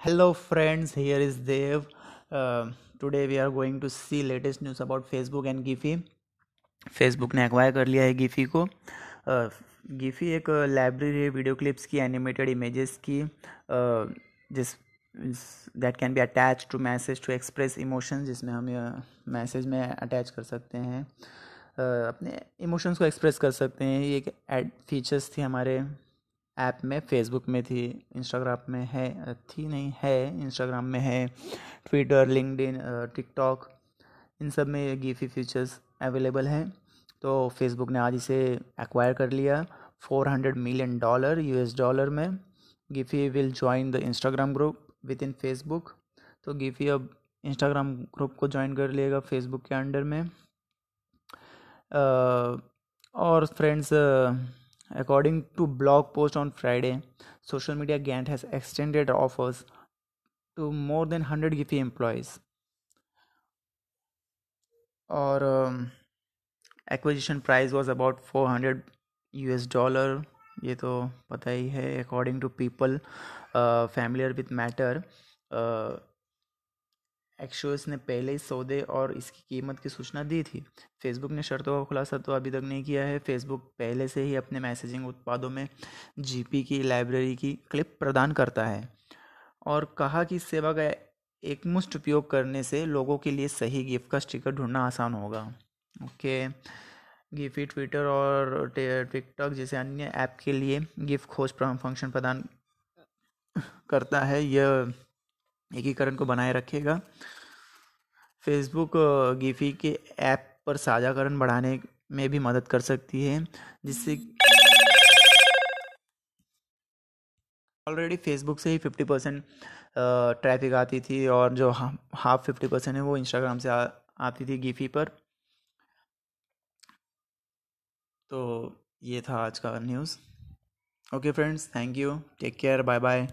hello friends. Here is dev. Uh, today we are going to see latest news about facebook and giphy. Facebook ने acquire कर लिया है Giphy को. Giphy एक library है video clips की animated images की जिस that can be attach to message to express emotions जिसमें हम मैसेज में अटैच कर सकते हैं. अपने इमोशंस को एक्सप्रेस कर सकते हैं. ये एक फीचर्स थी हमारे ऐप में फेसबुक में थी इंस्टाग्राम में है, थी नहीं, है इंस्टाग्राम में है ट्विटर लिंकड टिकटॉक इन सब में गिफी फीचर्स अवेलेबल हैं। तो फेसबुक ने आज इसे एक्वायर कर लिया four hundred million dollar US dollar में। Giphy will join the Instagram group with in Facebook तो गिफी अब इंस्टाग्राम ग्रुप को ज्वाइन कर लिएगा फेसबुक के अंडर में। और friends According to blog post on Friday, social media Gant has extended offers to more than 100 Giphy employees. Or um, acquisition price was about 400 US dollar. ये तो पता ही है according to people familiar with matter Axios ने पहले ही सौदे और इसकी कीमत की सूचना दी थी। फेसबुक ने शर्तों का खुलासा तो अभी तक नहीं किया है। फेसबुक पहले से ही अपने मैसेजिंग उत्पादों में जीपी की लाइब्रेरी की क्लिप प्रदान करता है और कहा कि सेवा का एक मुश्त उपयोग करने से लोगों के लिए सही गिफ्ट का स्टिकर ढूंढना आसान होगा। ओके गिफी ट्विटर और टिकटॉक जैसे अन्य ऐप के लिए गिफ्ट खोज फ़ंक्शन प्रदान करता है। यह एकीकरण को बनाए रखेगा। फेसबुक गिफी के ऐप पर साझाकरण बढ़ाने में भी मदद कर सकती है जिससे ऑलरेडी फेसबुक से ही फिफ्टी परसेंट ट्रैफ़िक आती थी और जो हाफ़ फिफ्टी परसेंट है वो इंस्टाग्राम से आ, आती थी गिफी पर। तो ये था आज का news okay friends thank you take care bye bye